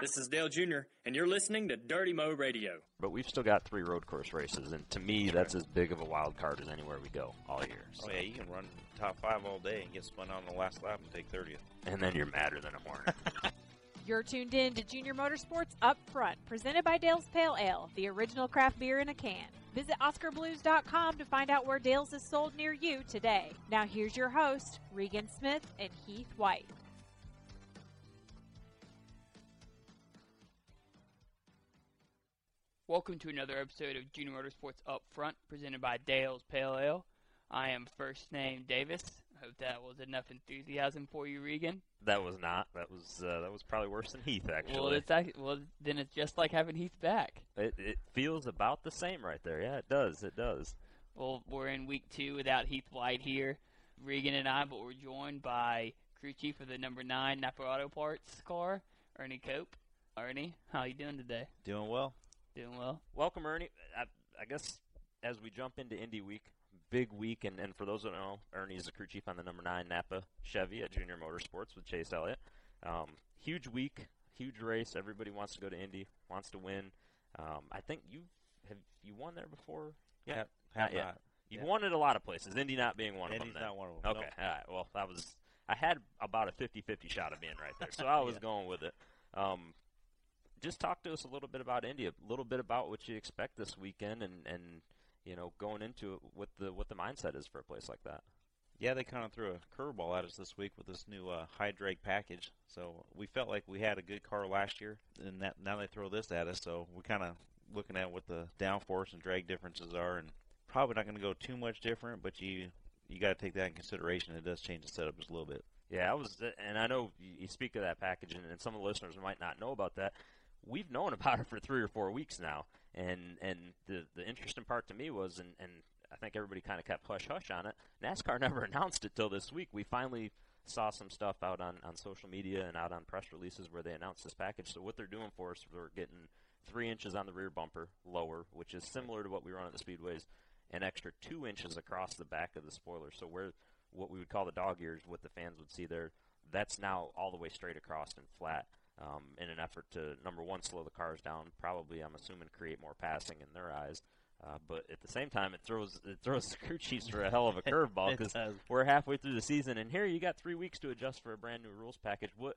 This is Dale Jr., and you're listening to Dirty Mo Radio. But we've still got three road course races, and to me, that's as big of a wild card as anywhere we go all year. So. Oh yeah, you can run top five all day and get spun on the last lap and take 30th. And then you're madder than a hornet. You're tuned in to Junior Motorsports Up Front, presented by Dale's Pale Ale, the original craft beer in a can. Visit OskarBlues.com to find out where Dale's is sold near you today. Now here's your host, Regan Smith and Heath White. Welcome to another episode of Junior Motorsports Up Front, presented by Dale's Pale Ale. I am first name Davis. I hope that was enough enthusiasm for you, Regan. That was not. That was uh, that was probably worse than Heath actually. Well, it's actually, well then it's just like having Heath back. It it feels about the same right there. Yeah, it does. It does. Well, we're in week two without Heath White here, Regan and I, but we're joined by crew chief of the number nine Napa Auto Parts car, Ernie Cope. Ernie, how you doing today? Doing well. Doing well. Welcome, Ernie. I, I guess as we jump into Indy Week, big week, and, and for those who don't know, Ernie is the crew chief on the number nine Napa Chevy at Junior Motorsports with Chase Elliott. Um, huge week, huge race. Everybody wants to go to Indy, wants to win. Um, I think you have you won there before. Yeah, have, have not You've yeah. won it a lot of places. Indy not being one Indy's of them. not one of them. Okay, all right. Well, that was I had about a 50-50 shot of being right there, so I was yeah. going with it. Um, just talk to us a little bit about Indy, a little bit about what you expect this weekend, and and you know going into it, what the what the mindset is for a place like that. Yeah, they kind of threw a curveball at us this week with this new uh, high drag package. So we felt like we had a good car last year, and that, now they throw this at us. So we're kind of looking at what the downforce and drag differences are, and probably not going to go too much different. But you you got to take that in consideration. It does change the setup just a little bit. Yeah, I was, and I know you speak of that package, and, and some of the listeners might not know about that we've known about it for three or four weeks now. And and the the interesting part to me was, and and I think everybody kind of kept hush hush on it. NASCAR never announced it till this week. We finally saw some stuff out on on social media and out on press releases where they announced this package. So what they're doing for us, we're getting three inches on the rear bumper lower, which is similar to what we run at the speedways, an extra two inches across the back of the spoiler. So where what we would call the dog ears, what the fans would see there, that's now all the way straight across and flat um, in an effort to number one slow the cars down. Probably, I'm assuming, create more passing in their eyes. Uh, but at the same time, it throws it throws the crew chiefs for a hell of a curveball because we're halfway through the season, and here you got three weeks to adjust for a brand new rules package. What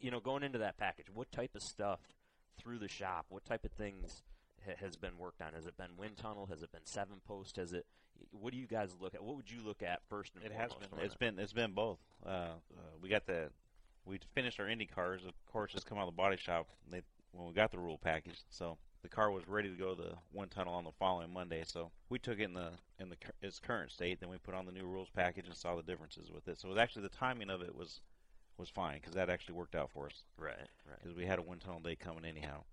you know, going into that package, what type of stuff through the shop? What type of things has been worked on? Has it been wind tunnel? Has it been seven post? Has it? What do you guys look at? What would you look at first? And it has been. It's been. It's been both. Uh, uh, we got the we finished our Indy cars. Of course, just come out of the body shop they, when we got the rule package. So the car was ready to go to the wind tunnel on the following Monday. So we took it in the in the its current state. Then we put on the new rules package and saw the differences with it. So it was actually the timing of it was was fine because that actually worked out for us. Right, right. Because we had a wind tunnel day coming anyhow.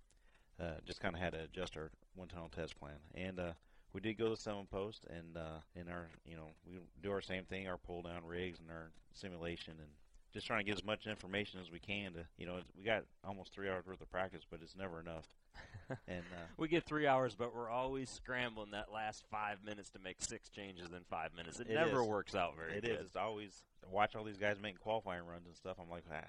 Uh, just kind of had to adjust our wind tunnel test plan, and uh, we did go to seven post, and uh, in our you know we do our same thing, our pull down rigs and our simulation, and just trying to get as much information as we can to you know we got almost three hours worth of practice but it's never enough and uh, we get three hours but we're always scrambling that last five minutes to make six changes in five minutes it, it never is. works out very It good. is. it's always watch all these guys making qualifying runs and stuff i'm like I,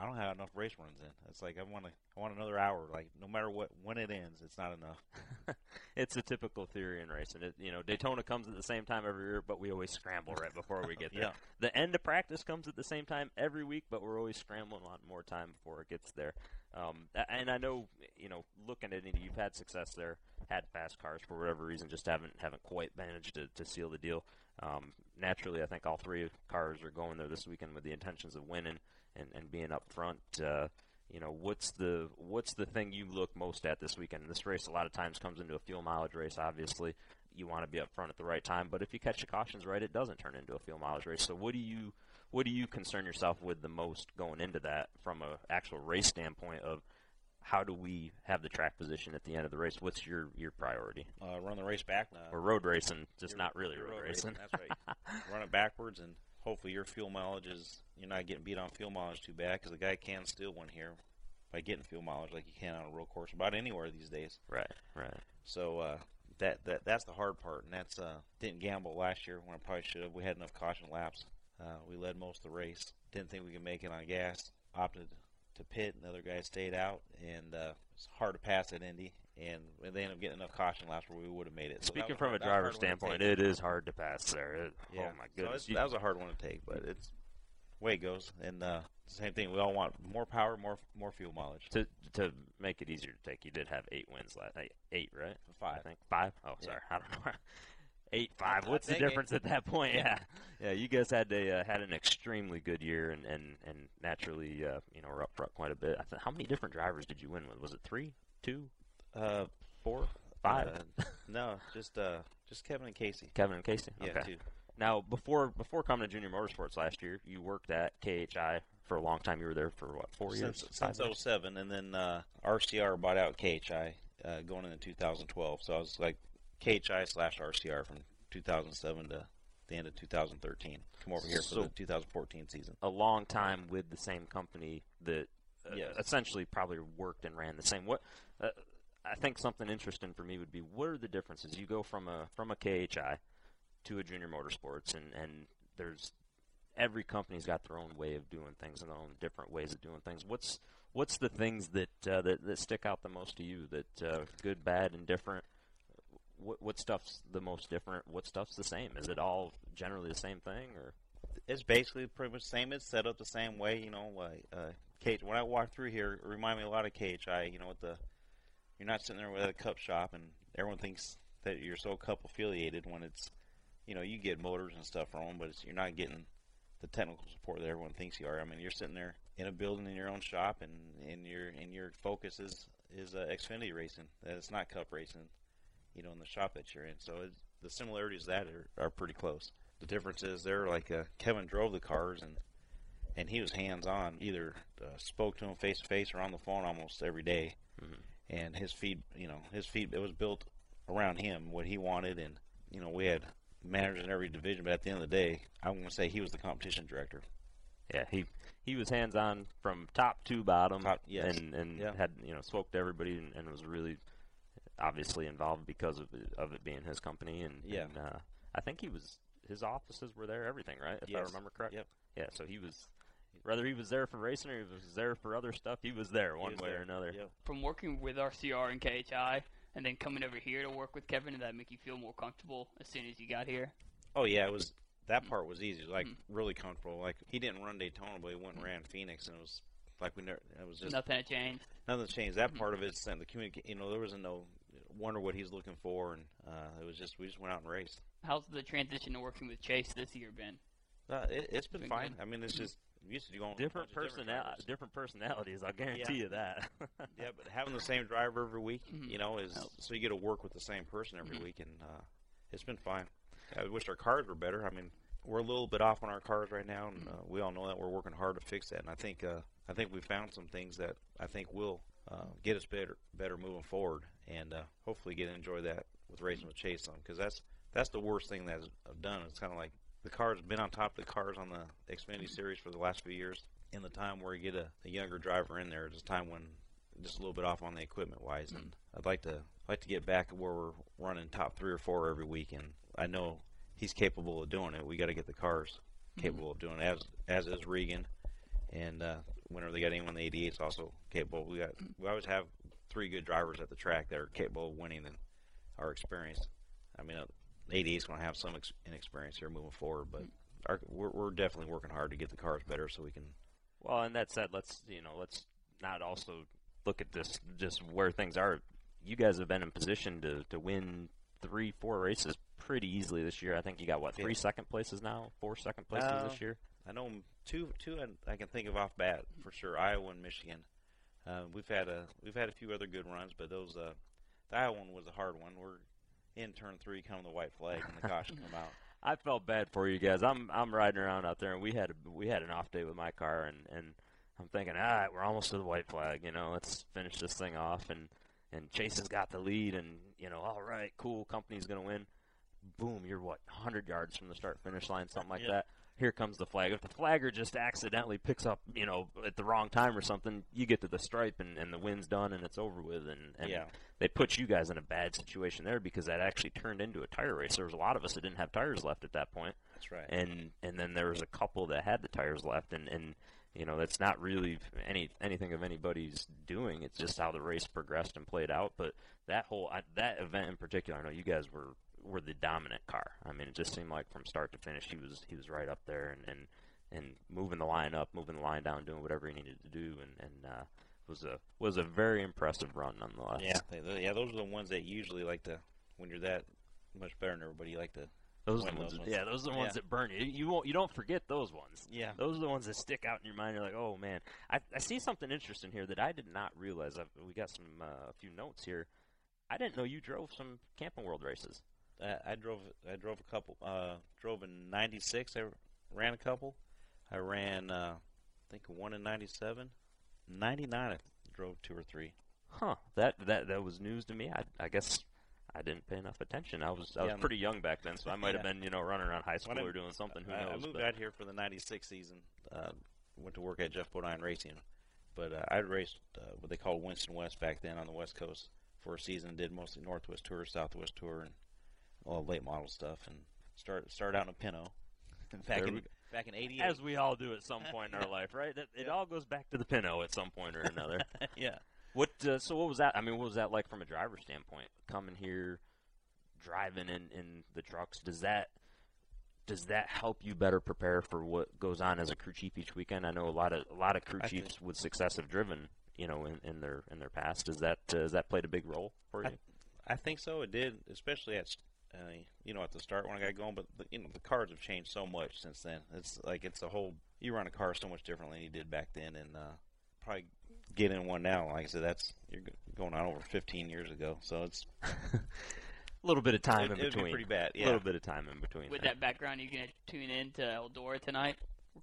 I don't have enough race runs in. It's like I want to, I want another hour. Like no matter what, when it ends, it's not enough. it's a typical theory in racing. It, you know, Daytona comes at the same time every year, but we always scramble right before we get there. yeah. The end of practice comes at the same time every week, but we're always scrambling a lot more time before it gets there. Um, and I know, you know, looking at it, you've had success there, had fast cars for whatever reason, just haven't haven't quite managed to, to seal the deal. Um, naturally, I think all three cars are going there this weekend with the intentions of winning and, and being up front. Uh, you know, what's the what's the thing you look most at this weekend? This race a lot of times comes into a fuel mileage race. Obviously, you want to be up front at the right time, but if you catch the cautions right, it doesn't turn into a fuel mileage race. So, what do you what do you concern yourself with the most going into that from a actual race standpoint of how do we have the track position at the end of the race? What's your your priority? Uh, run the race back. Uh, or road racing, just you're, not really road, road racing. racing. That's right. run it backwards, and hopefully your fuel mileage is you're not getting beat on fuel mileage too bad because the guy can steal one here by getting fuel mileage like you can on a road course about anywhere these days. Right, right. So uh, that that that's the hard part, and that's uh, didn't gamble last year when I probably should have. We had enough caution laps. Uh, we led most of the race. Didn't think we could make it on gas. Opted to pit, and the other guy stayed out, and uh, it's hard to pass at Indy. And they ended up getting enough caution laps where we would have made it. Speaking was from a that driver's hard one to standpoint, it is hard to pass there. It, Yeah. Oh my goodness! You- that was a hard one to take, but it's way it goes. And uh, same thing, we all want more power, more more fuel mileage. to to make it easier to take, you did have eight wins last eight, eight right? I think five. Oh, Yeah. sorry, I don't know. Eight five. What's the take it. difference at that point? Yeah, yeah. You guys had a uh, had an extremely good year, and and and naturally, uh, you know, were up front quite a bit. I th- how many different drivers did you win with? Was it three, two, Uh, four, five? uh, no, just uh, just Kevin and Casey. Kevin and Casey. Yeah, okay. two. Now, before before coming to Junior Motorsports last year, you worked at KHI for a long time. You were there for what four years? since Five since years? 07, and then uh, RCR bought out KHI uh, going into 2012. So I was like KHI slash RCR from 2007 to the end of 2013. Come over here for the 2014 season. a long time with the same company that uh, Yes. essentially probably worked and ran the same. What uh, I think something interesting for me would be what are the differences? You go from a from a KHI to a Junior Motorsports, and and there's every company's got their own way of doing things and their own different ways of doing things. What's what's the things that uh, that, that stick out the most to you? That uh, good, bad, and different. What what stuff's the most different? What stuff's the same? Is it all generally the same thing, or It's basically pretty much the same. It's set up the same way. You know, like uh, K- when I walk through here, it remind me a lot of KHI. You know, with the you're not sitting there with a cup shop, and everyone thinks that you're so cup affiliated when it's you know you get motors and stuff from them, but you're not getting the technical support that everyone thinks you are. I mean, you're sitting there in a building in your own shop, and and your and your focus is is uh, Xfinity racing. That it's not cup racing. You know, in the shop that you're in. So it's, the similarities that are, are pretty close. The difference is there, like uh, Kevin drove the cars and and he was hands on. Either uh, spoke to him face to face or on the phone almost every day. Mhm. And his feed, you know, his feed it was built around him, what he wanted, and you know we had managers in every division. But at the end of the day, I'm going to say he was the competition director. Yeah, he he was hands on from top to bottom, Top- yes. and and Yeah. had you know spoke to everybody and, and was really obviously involved because of it, of it being his company and Yeah. and, uh, I think he was his offices were there, everything right, if I remember correct. Yep. Yeah, so he was whether he was there for racing or he was there for other stuff, he was there one was way or another. Yep. From working with RCR and KHI, and then coming over here to work with Kevin, did that make you feel more comfortable as soon as you got here? Oh yeah, it was that part was easy, like Mhm. really comfortable. Like he didn't run Daytona, but he went and ran Phoenix, and it was like we never. It was just Nothing had changed. Nothing changed. That part of it's the communicate. You know, there was no wonder what he's looking for, and uh, it was just we just went out and raced. How's the transition to working with Chase this year been? Uh, it, it's been Been fine. good. I mean, it's just I'm used to going with Different bunch of personal drivers. different personalities, I'll guarantee Yeah. you that. Yeah, but having the same driver every week, Mhm. you know, is Helps. so you get to work with the same person every Mhm. week, and uh, it's been fine. I wish our cars were better. I mean, we're a little bit off on our cars right now, and uh, we all know that we're working hard to fix that. And I think uh, I think we found some things that I think will uh, get us better better moving forward, and uh, hopefully get to enjoy that with racing with Chase on because that's that's the worst thing that I've done. It's kind of like the cars been on top of the cars on the Xfinity series for the last few years. In the time where you get a, a younger driver in there, it's a time when just a little bit off on the equipment wise, and I'd like to like to get back where we're running top three or four every week, and I know he's capable of doing it. We got to get the cars capable of doing it, as as is Regan, and uh, whenever they got anyone in the 88 is also capable. We got we always have three good drivers at the track that are capable of winning and are experienced. I mean, uh, 88 is going to have some ex- inexperience here moving forward, but our, we're, we're definitely working hard to get the cars better so we can. Well, and that said, let's you know, let's not also look at this just where things are. You guys have been in position to to win three, four races pretty easily this year. I think you got what three Yeah. second places now, four second places Uh, this year. I know two two I can think of off bat for sure. Iowa and Michigan. Uh, we've had a we've had a few other good runs, but those uh, Iowa one was a hard one. We're in turn three, coming the white flag, and the caution come out. I felt bad for you guys. I'm I'm riding around out there, and we had a, we had an off day with my car, and and I'm thinking, all right, we're almost to the white flag. You know, let's finish this thing off, and and Chase has got the lead, and you know, all right, cool, company's gonna win. Boom, you're what 100 yards from the start finish line, something like Yeah. that. Here comes the flag. If the flagger just accidentally picks up, you know, at the wrong time or something, you get to the stripe and, and the win's done and it's over with. And, and Yeah. they put you guys in a bad situation there because that actually turned into a tire race. There was a lot of us that didn't have tires left at that point That's right. and and then there was a couple that had the tires left and and you know that's not really any anything of anybody's doing. It's just how the race progressed and played out. But that whole I, that event in particular, I know you guys were were the dominant car. I mean, it just seemed like from start to finish, he was he was right up there and and, and moving the line up, moving the line down, doing whatever he needed to do, and and uh, was a was a very impressive run nonetheless. Yeah, they, yeah, those are the ones that usually like to when you're that much better than everybody. You like to Those are the ones, those ones. yeah, those are the ones Yeah. that burn you. You won't, you don't forget those ones. yeah. Those are the ones that stick out in your mind. You're like, oh man, I, I see something interesting here that I did not realize. I've, we got some uh, a few notes here. I didn't know you drove some Camping World races. I, I drove I drove a couple. Uh, drove in '96. I ran a couple. I ran uh, I think one in '97. '99 I drove two or three. Huh? That that that was news to me. I, I guess I didn't pay enough attention. I was I was Yeah. pretty young back then, so I might have been you know running around high school or doing something. Who I, I knows? moved but- out here for the '96 season. Uh, went to work at Geoff Bodine Racing, but uh, I raced uh, what they called Winston West back then on the West Coast for a season. Did mostly Northwest Tour, Southwest Tour, and all late model stuff. And start started out in a Pinto. Back in back in '88. as we all do at some point in our life, right? It, it Yeah. all goes back to the Pinto at some point or another. yeah. What? Uh, so what was that? I mean, what was that like from a driver standpoint? Coming here, driving in in the trucks. Does that does that help you better prepare for what goes on as a crew chief each weekend? I know a lot of a lot of crew I think- chiefs with success have driven, you know, in, in their in their past. Does that uh, has that played a big role for you? I think so. It did, especially at uh, you know at the start when I got going. But the, you know the cars have changed so much since then. It's like it's a whole. You run a car so much differently than you did back then, and uh, probably get in one now. Like I said, that's you're going on over 15 years ago. So it's a little bit of time it, in it'd be between. pretty bad. yeah. A little bit of time in between. With there. that background, you're gonna tune in to Eldora tonight.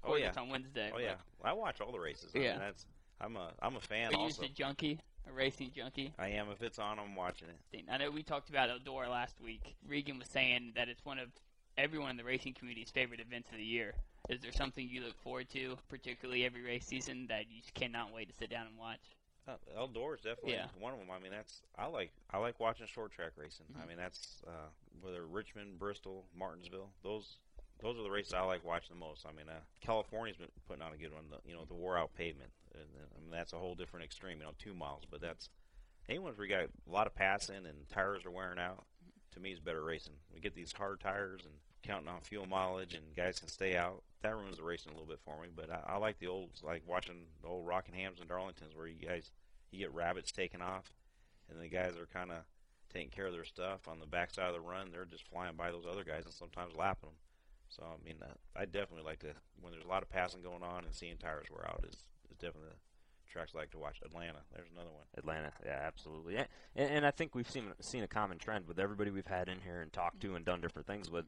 Oh, Record yeah. on Wednesday. Oh yeah, I watch all the races. I Yeah. mean, that's I'm a I'm a fan Are you also. just a junkie, a racing junkie? I am. If it's on, I'm watching it. I know we talked about Eldora last week. Regan was saying that it's one of everyone in the racing community's favorite events of the year. Is there something you look forward to, particularly every race season, that you just cannot wait to sit down and watch? Uh, Eldora is definitely Yeah. one of them. I mean, that's I like I like watching short track racing. I Mhm. mean, that's uh, whether Richmond, Bristol, Martinsville. Those those are the races I like watching the most. I mean, uh, California's been putting on a good one. The, you know, the wore out pavement. And, uh, I mean, that's a whole different extreme. You know, two miles, but that's anyone's where you got a lot of passing and tires are wearing out. To me, is better racing. We get these hard tires and counting on fuel mileage, and guys can stay out. That ruins the racing a little bit for me. But I, I like the old, like watching the old Rockinghams and Darlingtons, where you guys you get rabbits taken off, and the guys are kind of taking care of their stuff on the backside of the run. They're just flying by those other guys and sometimes lapping them. So I mean, uh, I definitely like to when there's a lot of passing going on and seeing tires wear out is is definitely the tracks I like to watch. Atlanta, there's another one. Atlanta, yeah, absolutely. Yeah, and, and I think we've seen seen a common trend with everybody we've had in here and talked to and done different things with.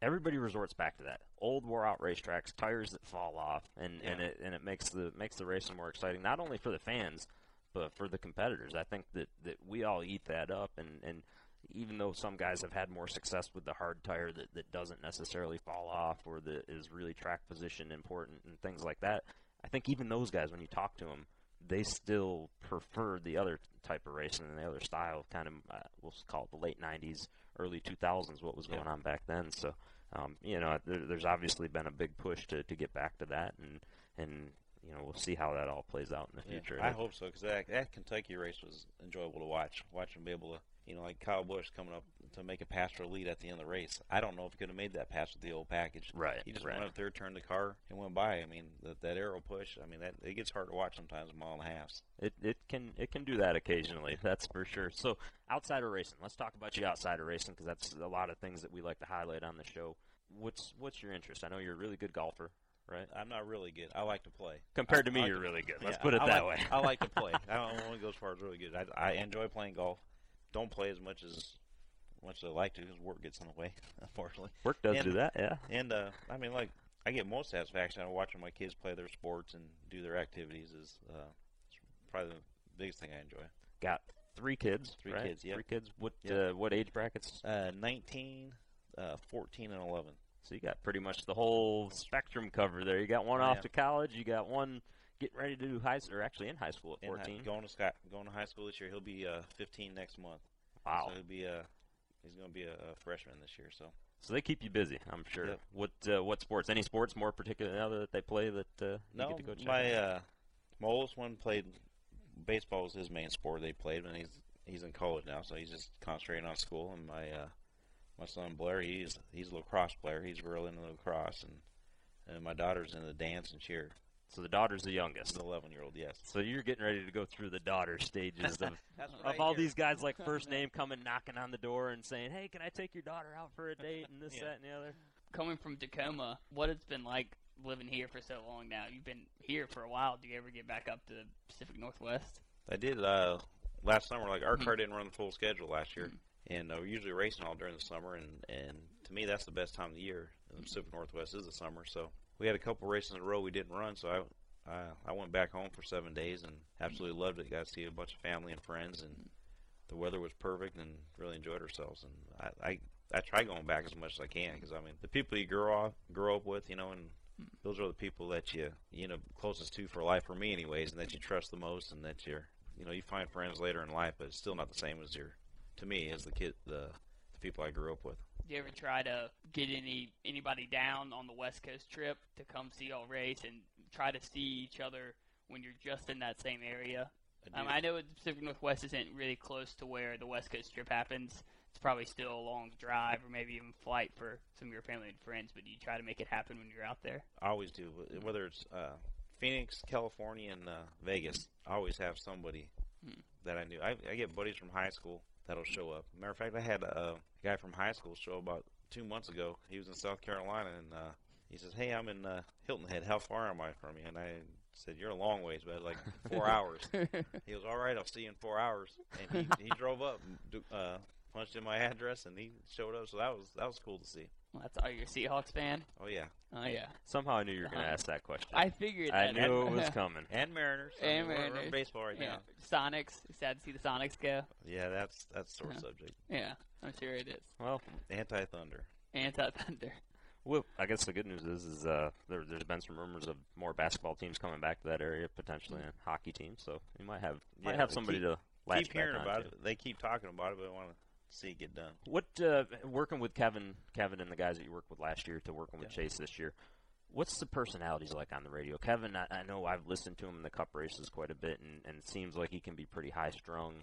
Everybody resorts back to that old wore out racetracks, tires that fall off, and, and it and it makes the makes the racing more exciting, not only for the fans, but for the competitors. I think that, that we all eat that up, and, and even though some guys have had more success with the hard tire that, that doesn't necessarily fall off or that is really track position important and things like that, I think even those guys, when you talk to them, they still prefer the other type of racing and the other style, kind of uh, we'll call it the late '90s, early 2000s, what was going on back then. So, um, you know, there, there's obviously been a big push to, to get back to that, and and you know we'll see how that all plays out in the Yeah, future. I hope so because that, that Kentucky race was enjoyable to watch. Watch him be able to, you know, like Kyle Busch coming up to make a pass for a lead at the end of the race. I don't know if he could have made that pass with the old package. Right, He just right. went up there, turned the car, and went by. I mean, that, that aero push. I mean, that it gets hard to watch sometimes. A mile and a half. It it can it can do that occasionally. That's for sure. So outside of racing, let's talk about you outside of racing because that's a lot of things that we like to highlight on the show. What's what's your interest? I know you're a really good golfer, right? I'm not really good. I like to play. Compared to me, like you're to- really good. Let's Yeah, put it I that like- way. I like to play. I don't want to go as far as really good. I, I enjoy playing golf. Don't play as much as much as I like to because work gets in the way, unfortunately. Work does and- do that, yeah. And uh, I mean, like I get most satisfaction out of watching my kids play their sports and do their activities. Is uh, it's probably the biggest thing I enjoy. Got three kids. Three right? kids, yeah, Three kids. What Yep. uh, what age brackets? Uh, 19, uh, 14, and 11. So you got pretty much the whole spectrum covered there. You got one Oh, off to college. You got one getting ready to do high school, or actually in high school at In high- 14. going to Scott, going to high school this year. He'll be uh, 15 next month. Wow. So he'll be uh, he's going to be a, a freshman this year. So So they keep you busy, I'm sure. Yep. What uh, what sports? Any sports more particular now that they play that uh, you No, get to go check? my uh, my oldest one played baseball was his main sport. They played, and he's he's in college now, so he's just concentrating on school. And my uh, my son Blair, he's he's a lacrosse player. He's real into lacrosse, and and my daughter's into dance and cheer. So the daughter's the youngest. She's an 11 year old, yes. So you're getting ready to go through the daughter stages of, That's of all these guys like first name coming knocking on the door and saying, "Hey, can I take your daughter out for a date?" and this, Yeah. that, and the other. Coming from Tacoma, what it's been like living here for so long now? You've been here for a while. Do you ever get back up to the Pacific Northwest? I did uh, last summer. Like our car didn't run the full schedule last year, Mhm. and uh, we're usually racing all during the summer. And and to me, that's the best time of the year. The Pacific Northwest is the summer. So we had a couple races in a row we didn't run. So I I, I went back home for seven days and absolutely loved it. Got to see a bunch of family and friends, and the weather was perfect, and really enjoyed ourselves. And I I, I try going back as much as I can because I mean the people you grow up grow up with, you know, and those are the people that you you know closest to for life for me anyways and that you trust the most and that you're you know you find friends later in life but it's still not the same as your to me as the kid the the people I grew up with Do you ever try to get any anybody down on the West Coast trip to come see y'all race and try to see each other when you're just in that same area? I Um. I know the Pacific Northwest isn't really close to where the West Coast trip happens. It's probably still a long drive or maybe even flight for some of your family and friends, but do you try to make it happen when you're out there? I always do whether it's uh, Phoenix California and uh, Vegas I always have somebody Hmm. that I knew I, I get buddies from high school that'll show up matter of fact I had a, guy from high school show about two months ago he was in South Carolina and uh, he says hey I'm in uh, Hilton Head how far am I from you and I said you're a long ways but like four hours He goes, all right, I'll see you in four hours. And he, he drove up, and do- uh, punched in my address, and he showed up. So that was that was cool to see. Well, that's all you're a Seahawks fan? Oh yeah, Oh yeah, Somehow I knew you were going to Uh-huh. ask that question. I figured. I that. knew it was coming. and Mariners. I And mean, we're- we're in Mariners. baseball right yeah. now. Sonics. Sad to see the Sonics go. Yeah, that's that's sore Uh-huh. subject. Yeah, I'm sure it is. Well, Anti Thunder. Anti Thunder. well, I guess the good news is, is uh, there, there's been some rumors of more basketball teams coming back to that area, potentially, and hockey teams. So you might have might Yeah, have they somebody keep- to latch Keep back hearing on about to. it. They keep talking about it, but I want to see it get done. What uh, working with Kevin, Kevin, and the guys that you worked with last year to working with Yeah. Chase this year? What's the personalities like on the radio? Kevin, I, I know I've listened to him in the Cup races quite a bit, and, and it seems like he can be pretty high strung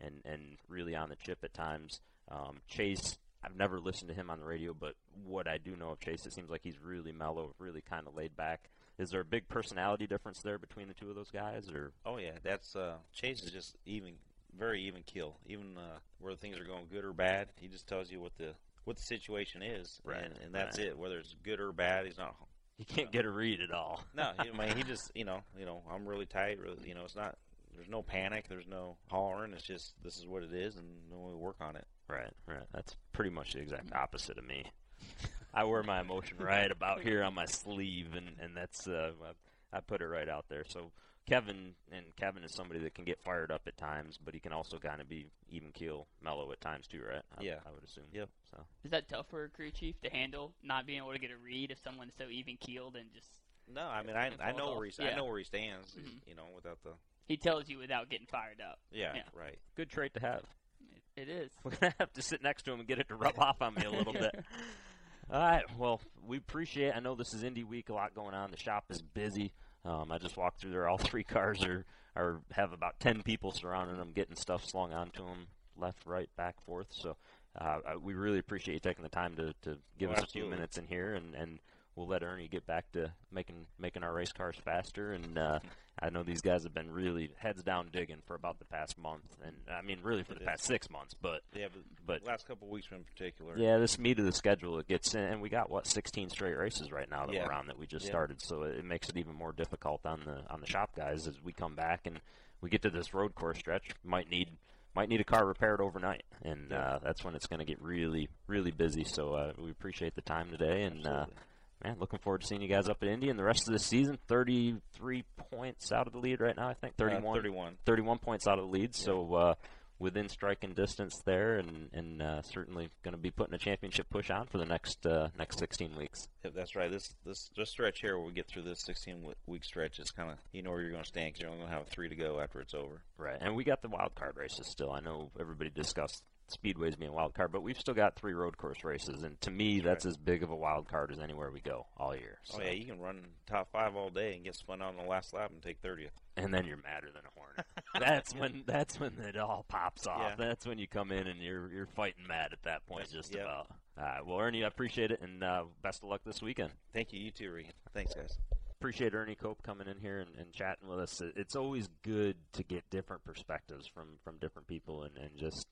and and really on the chip at times. Um, Chase, I've never listened to him on the radio, but what I do know of Chase, it seems like he's really mellow, really kind of laid back. Is there a big personality difference there between the two of those guys, or Oh yeah, that's uh, Chase is just even, very even kill. Even uh, where things are going good or bad, he just tells you what the what the situation is, Right, and, and that's right. it. Whether it's good or bad, he's not He can't get a read at all? No, I mean, he just, you know, you know, I'm really tight. Really, you know, it's not. There's no panic. There's no hollering. It's just this is what it is, and then we work on it. Right, right. That's pretty much the exact opposite of me. I wear my emotion right about here on my sleeve, and and that's uh, I put it right out there. So Kevin and Kevin is somebody that can get fired up at times, but he can also kind of be even keel, mellow at times too, right? I, Yeah. I would assume. Yep. So Is that tough for a crew chief to handle, not being able to get a read if someone's so even keeled and just No, I mean, I I know off. where he Yeah. I know where he stands. Mhm. You know, without the he tells you without getting fired up? yeah, Yeah. right. good trait to have. It, it is. We're gonna have to sit next to him and get it to rub off on me a little bit. All right. Well, we appreciate. I know this is Indy Week. A lot going on. The shop is busy. Um, I just walked through there. All three cars are, are have about ten people surrounding them, getting stuff slung onto them, left, right, back, forth. So uh, I- we really appreciate you taking the time to, to give Oh, us a few minutes in here, and, and we'll let Ernie get back to making making our race cars faster. And uh, I know these guys have been really heads down digging for about the past month, and I mean really for the It past six months, but. Yeah, but, But- last couple of weeks in particular. Yeah, this meat of the schedule it gets in, and we got what 16 straight races right now that Yeah. we're on that we just Yeah. started, so it, it makes it even more difficult on the on the shop guys as we come back and we get to this road course stretch. Might need might need a car repaired overnight, and Yeah. uh, that's when it's going to get really really busy. So uh, we appreciate the time today, and uh. Man, looking forward to seeing you guys up at Indy and the rest of the season. 33 points out of the lead right now, I think. Uh, 31. 31. 31 points out of the lead, so uh, within striking distance there, and and uh, certainly going to be putting a championship push on for the next uh, next 16 weeks. Yep, that's right. This this this stretch here, where we get through this 16 week stretch, is kind of you know where you're going to stand because you're only going to have three to go after it's over. Right, and we got the wild card races still. I know everybody discussed speedways being a wild card, but we've still got three road course races, and to me, that's as big of a wild card as anywhere we go all year. Oh So- yeah, you can run top five all day and get spun out on the last lap and take thirtieth. and then you're madder than a hornet. that's when that's when it all pops off. Yeah. That's when you come in and you're you're fighting mad at that point, just Yep. about. All right, well, Ernie, I appreciate it, and uh, best of luck this weekend. Thank you, you too, Regan. Thanks, guys. Appreciate Ernie Cope coming in here and, and chatting with us. It's always good to get different perspectives from from different people and, and just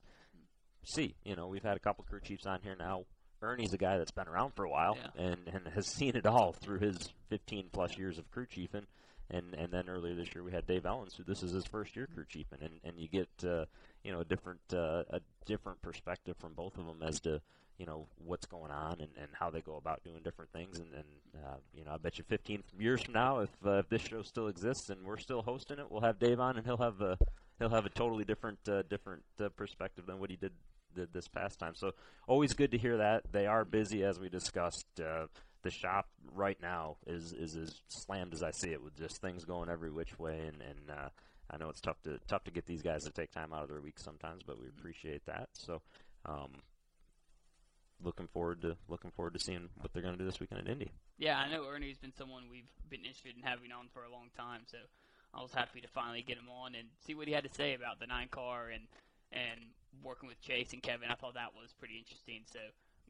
see. You know, we've had a couple crew chiefs on here now. Ernie's a guy that's been around for a while Yeah. and, and has seen it all through his 15 plus years of crew chiefing. And and then earlier this year we had Dave Elenz, who this is his first year crew chiefing, and and you get uh, you know a different uh, a different perspective from both of them as to you know what's going on and, and how they go about doing different things. And, and uh, you know I bet you 15 years from now, if uh, if this show still exists and we're still hosting it, we'll have Dave on, and he'll have a he'll have a totally different uh, different uh, perspective than what he did did this past time. So always good to hear that. They are busy as we discussed. Uh, the shop right now is is as slammed as I see it with just things going every which way and and uh, I know it's tough to tough to get these guys to take time out of their week sometimes, but we appreciate that. So um, looking forward to looking forward to seeing what they're going to do this weekend at Indy. Yeah, I know Ernie's been someone we've been interested in having on for a long time, so I was happy to finally get him on and see what he had to say about the nine car and and working with Chase and Kevin. I thought that was pretty interesting. So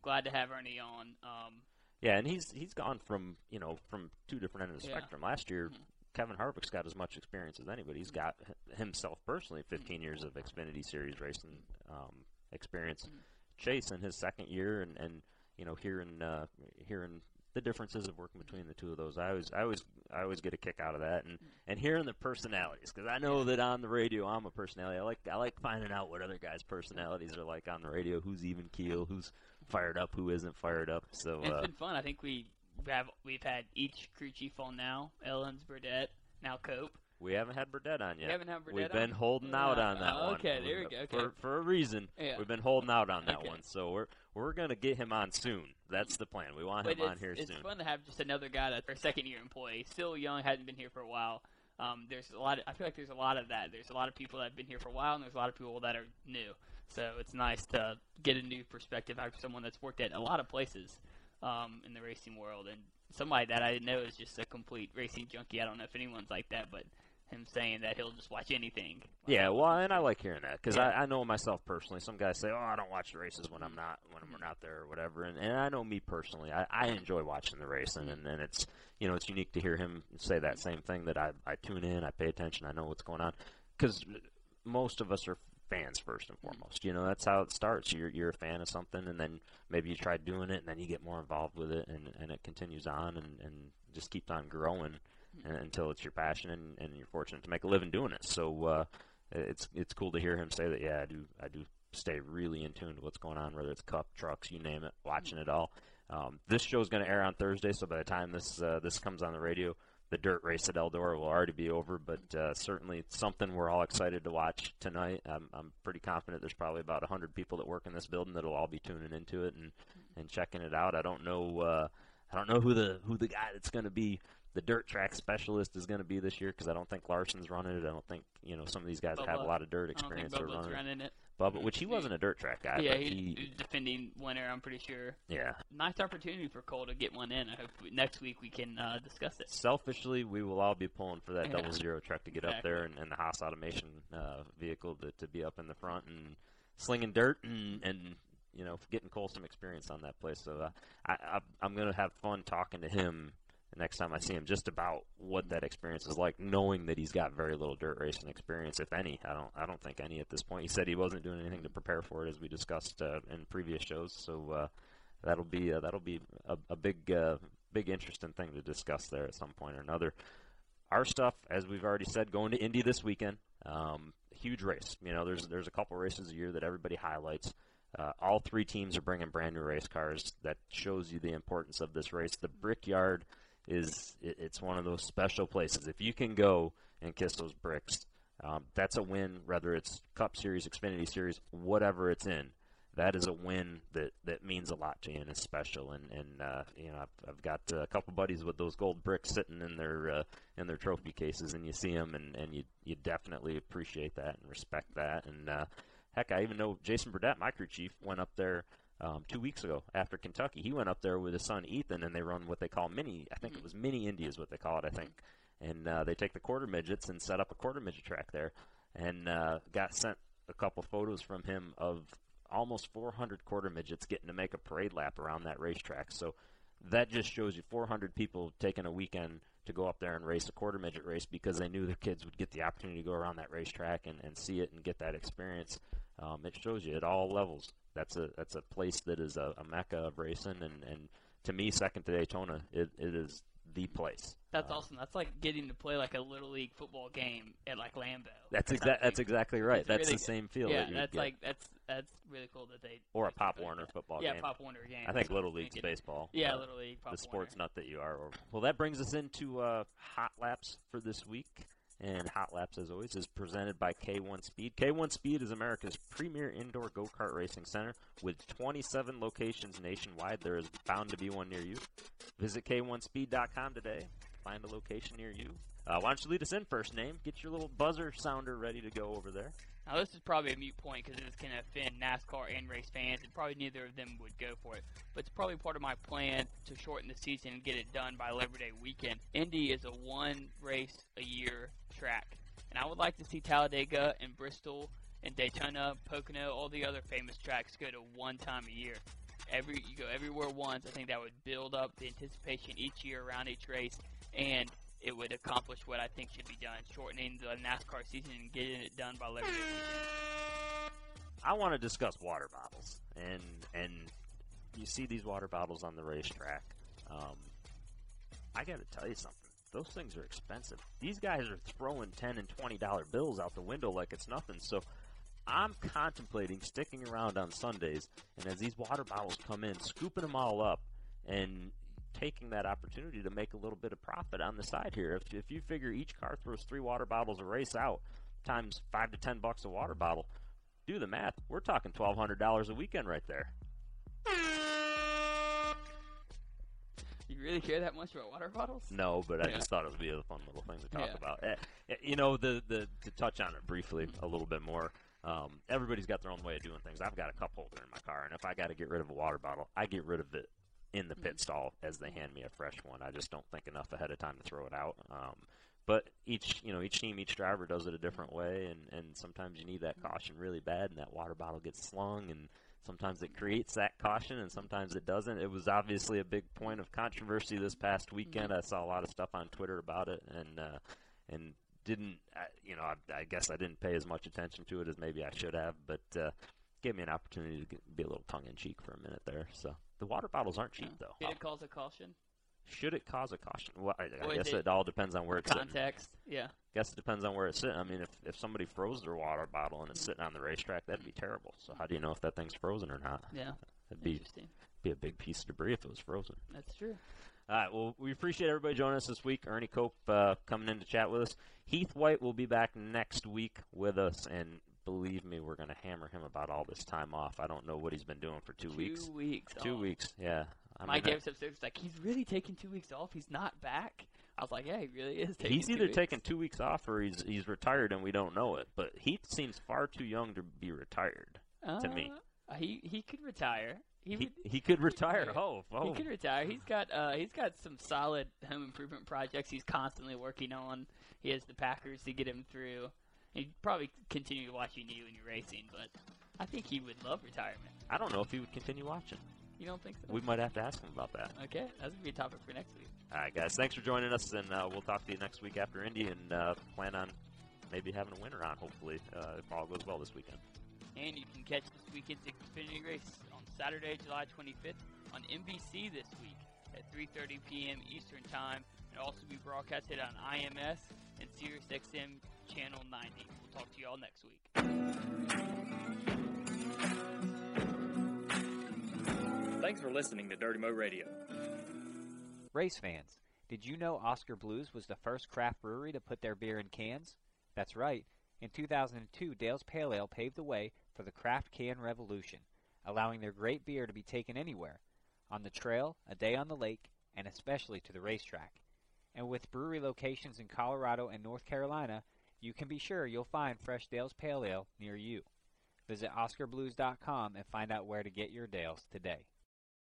glad to have Ernie on. Um, Yeah, and he's he's gone from you know from two different ends of the Yeah. spectrum. Last year, Mhm. Kevin Harvick's got as much experience as anybody. He's got h- himself personally 15 years of Xfinity Series racing um, experience. Mhm. Chase in his second year, and and you know hearing uh, hearing the differences of working between the two of those, I always I always I always get a kick out of that, and and hearing the personalities because I know that on the radio I'm a personality. I like I like finding out what other guys' personalities are like on the radio. Who's even keel? Who's fired up? Who isn't fired up? So and uh, it's been fun. I think we have we've had each crew chief on now. Elenz, Burdett, now Cope. We haven't had Burdett on yet. We haven't had Burdett We've been on? holding out Uh, on that oh, one. okay, there we go, okay. For for a reason, Yeah. we've been holding out on that Okay. one. So we're we're gonna get him on soon. That's the plan. We want But him on here it's soon. It's fun to have just another guy that's our second year employee, still young, hadn't been here for a while. Um, there's a lot. Of, I feel like there's a lot of that. There's a lot of people that have been here for a while, and there's a lot of people that are new. So it's nice to get a new perspective out of someone that's worked at a lot of places um, in the racing world, and somebody that I know is just a complete racing junkie. I don't know if anyone's like that, but him saying that he'll just watch anything. Yeah, well, and I like hearing that because Yeah. I, I know myself personally. Some guys say, "Oh, I don't watch the races when I'm not when I'm not there or whatever," and, and I know me personally, I, I enjoy watching the racing, and, and it's you know it's unique to hear him say that same thing that I I tune in, I pay attention, I know what's going on because most of us are fans first and foremost. You know, that's how it starts. You're you're a fan of something, and then maybe you try doing it, and then you get more involved with it, and and it continues on, and and just keeps on growing until it's your passion, and, and you're fortunate to make a living doing it. So uh, it's it's cool to hear him say that. Yeah, I do I do stay really in tune to what's going on, whether it's cup trucks, you name it, watching it all. Um, this show is going to air on Thursday, so by the time this uh, this comes on the radio, the dirt race at Eldora will already be over. But uh, certainly it's something we're all excited to watch tonight. I'm, I'm pretty confident there's probably about 100 people that work in this building that'll all be tuning into it and, and checking it out. I don't know uh, I don't know who the who the guy that's going to be the dirt track specialist is going to be this year because I don't think Larson's running it. I don't think you know some of these guys that have a lot of dirt I don't think experience Bubba's running. it. running it. Bubba, which he wasn't a dirt track guy. yeah, he, he's defending winner. I'm pretty sure. yeah. Nice opportunity for Cole to get one in. I hope we, next week we can uh, discuss it. Selfishly, we will all be pulling for that Yeah. double zero truck to get up there and, and the Haas automation uh, vehicle to, to be up in the front and slinging dirt and, and you know getting Cole some experience on that place. So uh, I, I, I'm going to have fun talking to him next time I see him just about what that experience is like, knowing that he's got very little dirt racing experience, if any. I don't I don't think any at this point. He said he wasn't doing anything to prepare for it, as we discussed uh, in previous shows. So. Uh, that'll be uh, that'll be a, a big uh, big interesting thing to discuss there at some point or another. Our stuff, as we've already said, going to Indy this weekend. Um, huge race. You know, there's there's a couple races a year that everybody highlights. Uh, all three teams are bringing brand new race cars. That shows you the importance of this race. The Brickyard is it, it's one of those special places. If you can go and kiss those bricks, um, that's a win. Whether it's Cup Series, Xfinity Series, whatever it's in, that is a win that, that means a lot to you and is special. And and uh, you know I've, I've got a couple buddies with those gold bricks sitting in their uh, in their trophy cases, and you see them, and, and you you definitely appreciate that and respect that. And uh, Heck, I even know Jason Burdett, my crew chief, went up there um, two weeks ago after Kentucky. He went up there with his son Ethan, and they run what they call mini. I think it was mini Indy is what they call it. I think, and uh, they take the quarter midgets and set up a quarter midget track there, and uh, got sent a couple photos from him of almost 400 quarter midgets getting to make a parade lap around that racetrack. So that just shows you 400 people taking a weekend to go up there and race a quarter midget race because they knew their kids would get the opportunity to go around that racetrack and, and see it and get that experience. Um, it shows you at all levels. That's a that's a place that is a, a mecca of racing, and, and to me, second to Daytona, it, it is the place. That's Uh, awesome. That's like getting to play like a little league football game at like Lambeau. That's or exactly that's exactly right. It's that's really the same feel. Yeah, that that's get. like that's that's really cool that they or a Pop Warner that. football yeah, game. Pop Warner game. I think Little League's thinking. baseball. Yeah, uh, Little League. Pop the sports Warner. nut that you are. Well, that brings us into uh, Hot Laps for this week. And Hot Laps, as always, is presented by K1 Speed. K1 Speed is America's premier indoor go kart racing center with 27 locations nationwide. There is bound to be one near you. Visit K1Speed.com today. Find a location near you. Uh, why don't you lead us in first, name? Get your little buzzer sounder ready to go over there. Now this is probably a mute point because it's going to offend NASCAR and race fans, and probably neither of them would go for it. But it's probably part of my plan to shorten the season and get it done by Labor Day weekend. Indy is a one race a year track, and I would like to see Talladega and Bristol and Daytona, Pocono, all the other famous tracks go to one time a year. Every you go everywhere once. I think that would build up the anticipation each year around each race, and it would accomplish what I think should be done, shortening the NASCAR season and getting it done by Labor Day weekend. I want to discuss water bottles, and and you see these water bottles on the racetrack. Um, I got to tell you something; those things are expensive. These guys are throwing ten and twenty dollar bills out the window like it's nothing. So. I'm contemplating sticking around on Sundays, and as these water bottles come in, scooping them all up and taking that opportunity to make a little bit of profit on the side here. If, if you figure each car throws three water bottles a race out, times five to ten bucks a water bottle, do the math. We're talking twelve hundred dollars a weekend right there. You really care that much about water bottles? No, but I Yeah. just thought it would be a fun little thing to talk Yeah. about. Eh, eh, you know, the, the to touch on it briefly a little bit more. Um, everybody's got their own way of doing things. I've got a cup holder in my car, and if I got to get rid of a water bottle, I get rid of it in the pit stall as they hand me a fresh one. I just don't think enough ahead of time to throw it out. Um, but each you know each team, each driver does it a different way, and and sometimes you need that caution really bad, and that water bottle gets slung and. Sometimes it creates that caution, and sometimes it doesn't. It was obviously a big point of controversy this past weekend. I saw a lot of stuff on Twitter about it, and uh, and didn't uh, you know I, I guess I didn't pay as much attention to it as maybe I should have, but uh, gave me an opportunity to be a little tongue in cheek for a minute there. So the water bottles aren't cheap though. Did it cause a caution? Should it cause a caution? Well, I, I guess it it all depends on where it's sitting. Context. Yeah. guess it depends on where it's sitting. I mean, if if somebody froze their water bottle and it's sitting on the racetrack, that'd be terrible. So how do you know if that thing's frozen or not? Yeah. It'd be Interesting. be a big piece of debris if it was frozen. That's true. All right. Well, we appreciate everybody joining us this week. Ernie Cope uh, coming in to chat with us. Heath White will be back next week with us, and believe me, we're going to hammer him about all this time off. I don't know what he's been doing for two, weeks. Two weeks. Two off. weeks. Yeah. I mean, Davis upstairs was like, he's really taking two weeks off. He's not back. I was like, yeah, he really is taking he's either weeks. taking two weeks off or he's he's retired and we don't know it. But he seems far too young to be retired. to me. Uh, he he could retire. He, He, would, he could retire. Oh, oh. He could retire. He's got uh, he's got some solid home improvement projects he's constantly working on. He has the Packers to get him through. He'd probably continue watching you and your racing, but I think he would love retirement. I don't know if he would continue watching. You don't think so? We might have to ask him about that. okay, that's gonna be a topic for next week. All right, guys. Thanks for joining us, and uh, we'll talk to you next week after Indy, and uh, plan on maybe having a winner on. Hopefully, uh, if all goes well this weekend. And you can catch this weekend's Xfinity race on Saturday, July 25th on NBC this week at 3:30 p.m. Eastern Time, and also be broadcasted on IMS and SiriusXM Channel 90. We'll talk to you all next week. Thanks for listening to Dirty Mo Radio. Race fans, did you know Oskar Blues was the first craft brewery to put their beer in cans? That's right. In 2002, Dale's Pale Ale paved the way for the craft can revolution, allowing their great beer to be taken anywhere on the trail, a day on the lake, and especially to the racetrack. And with brewery locations in Colorado and North Carolina, you can be sure you'll find fresh Dale's Pale Ale near you. Visit OskarBlues.com and find out where to get your Dales today.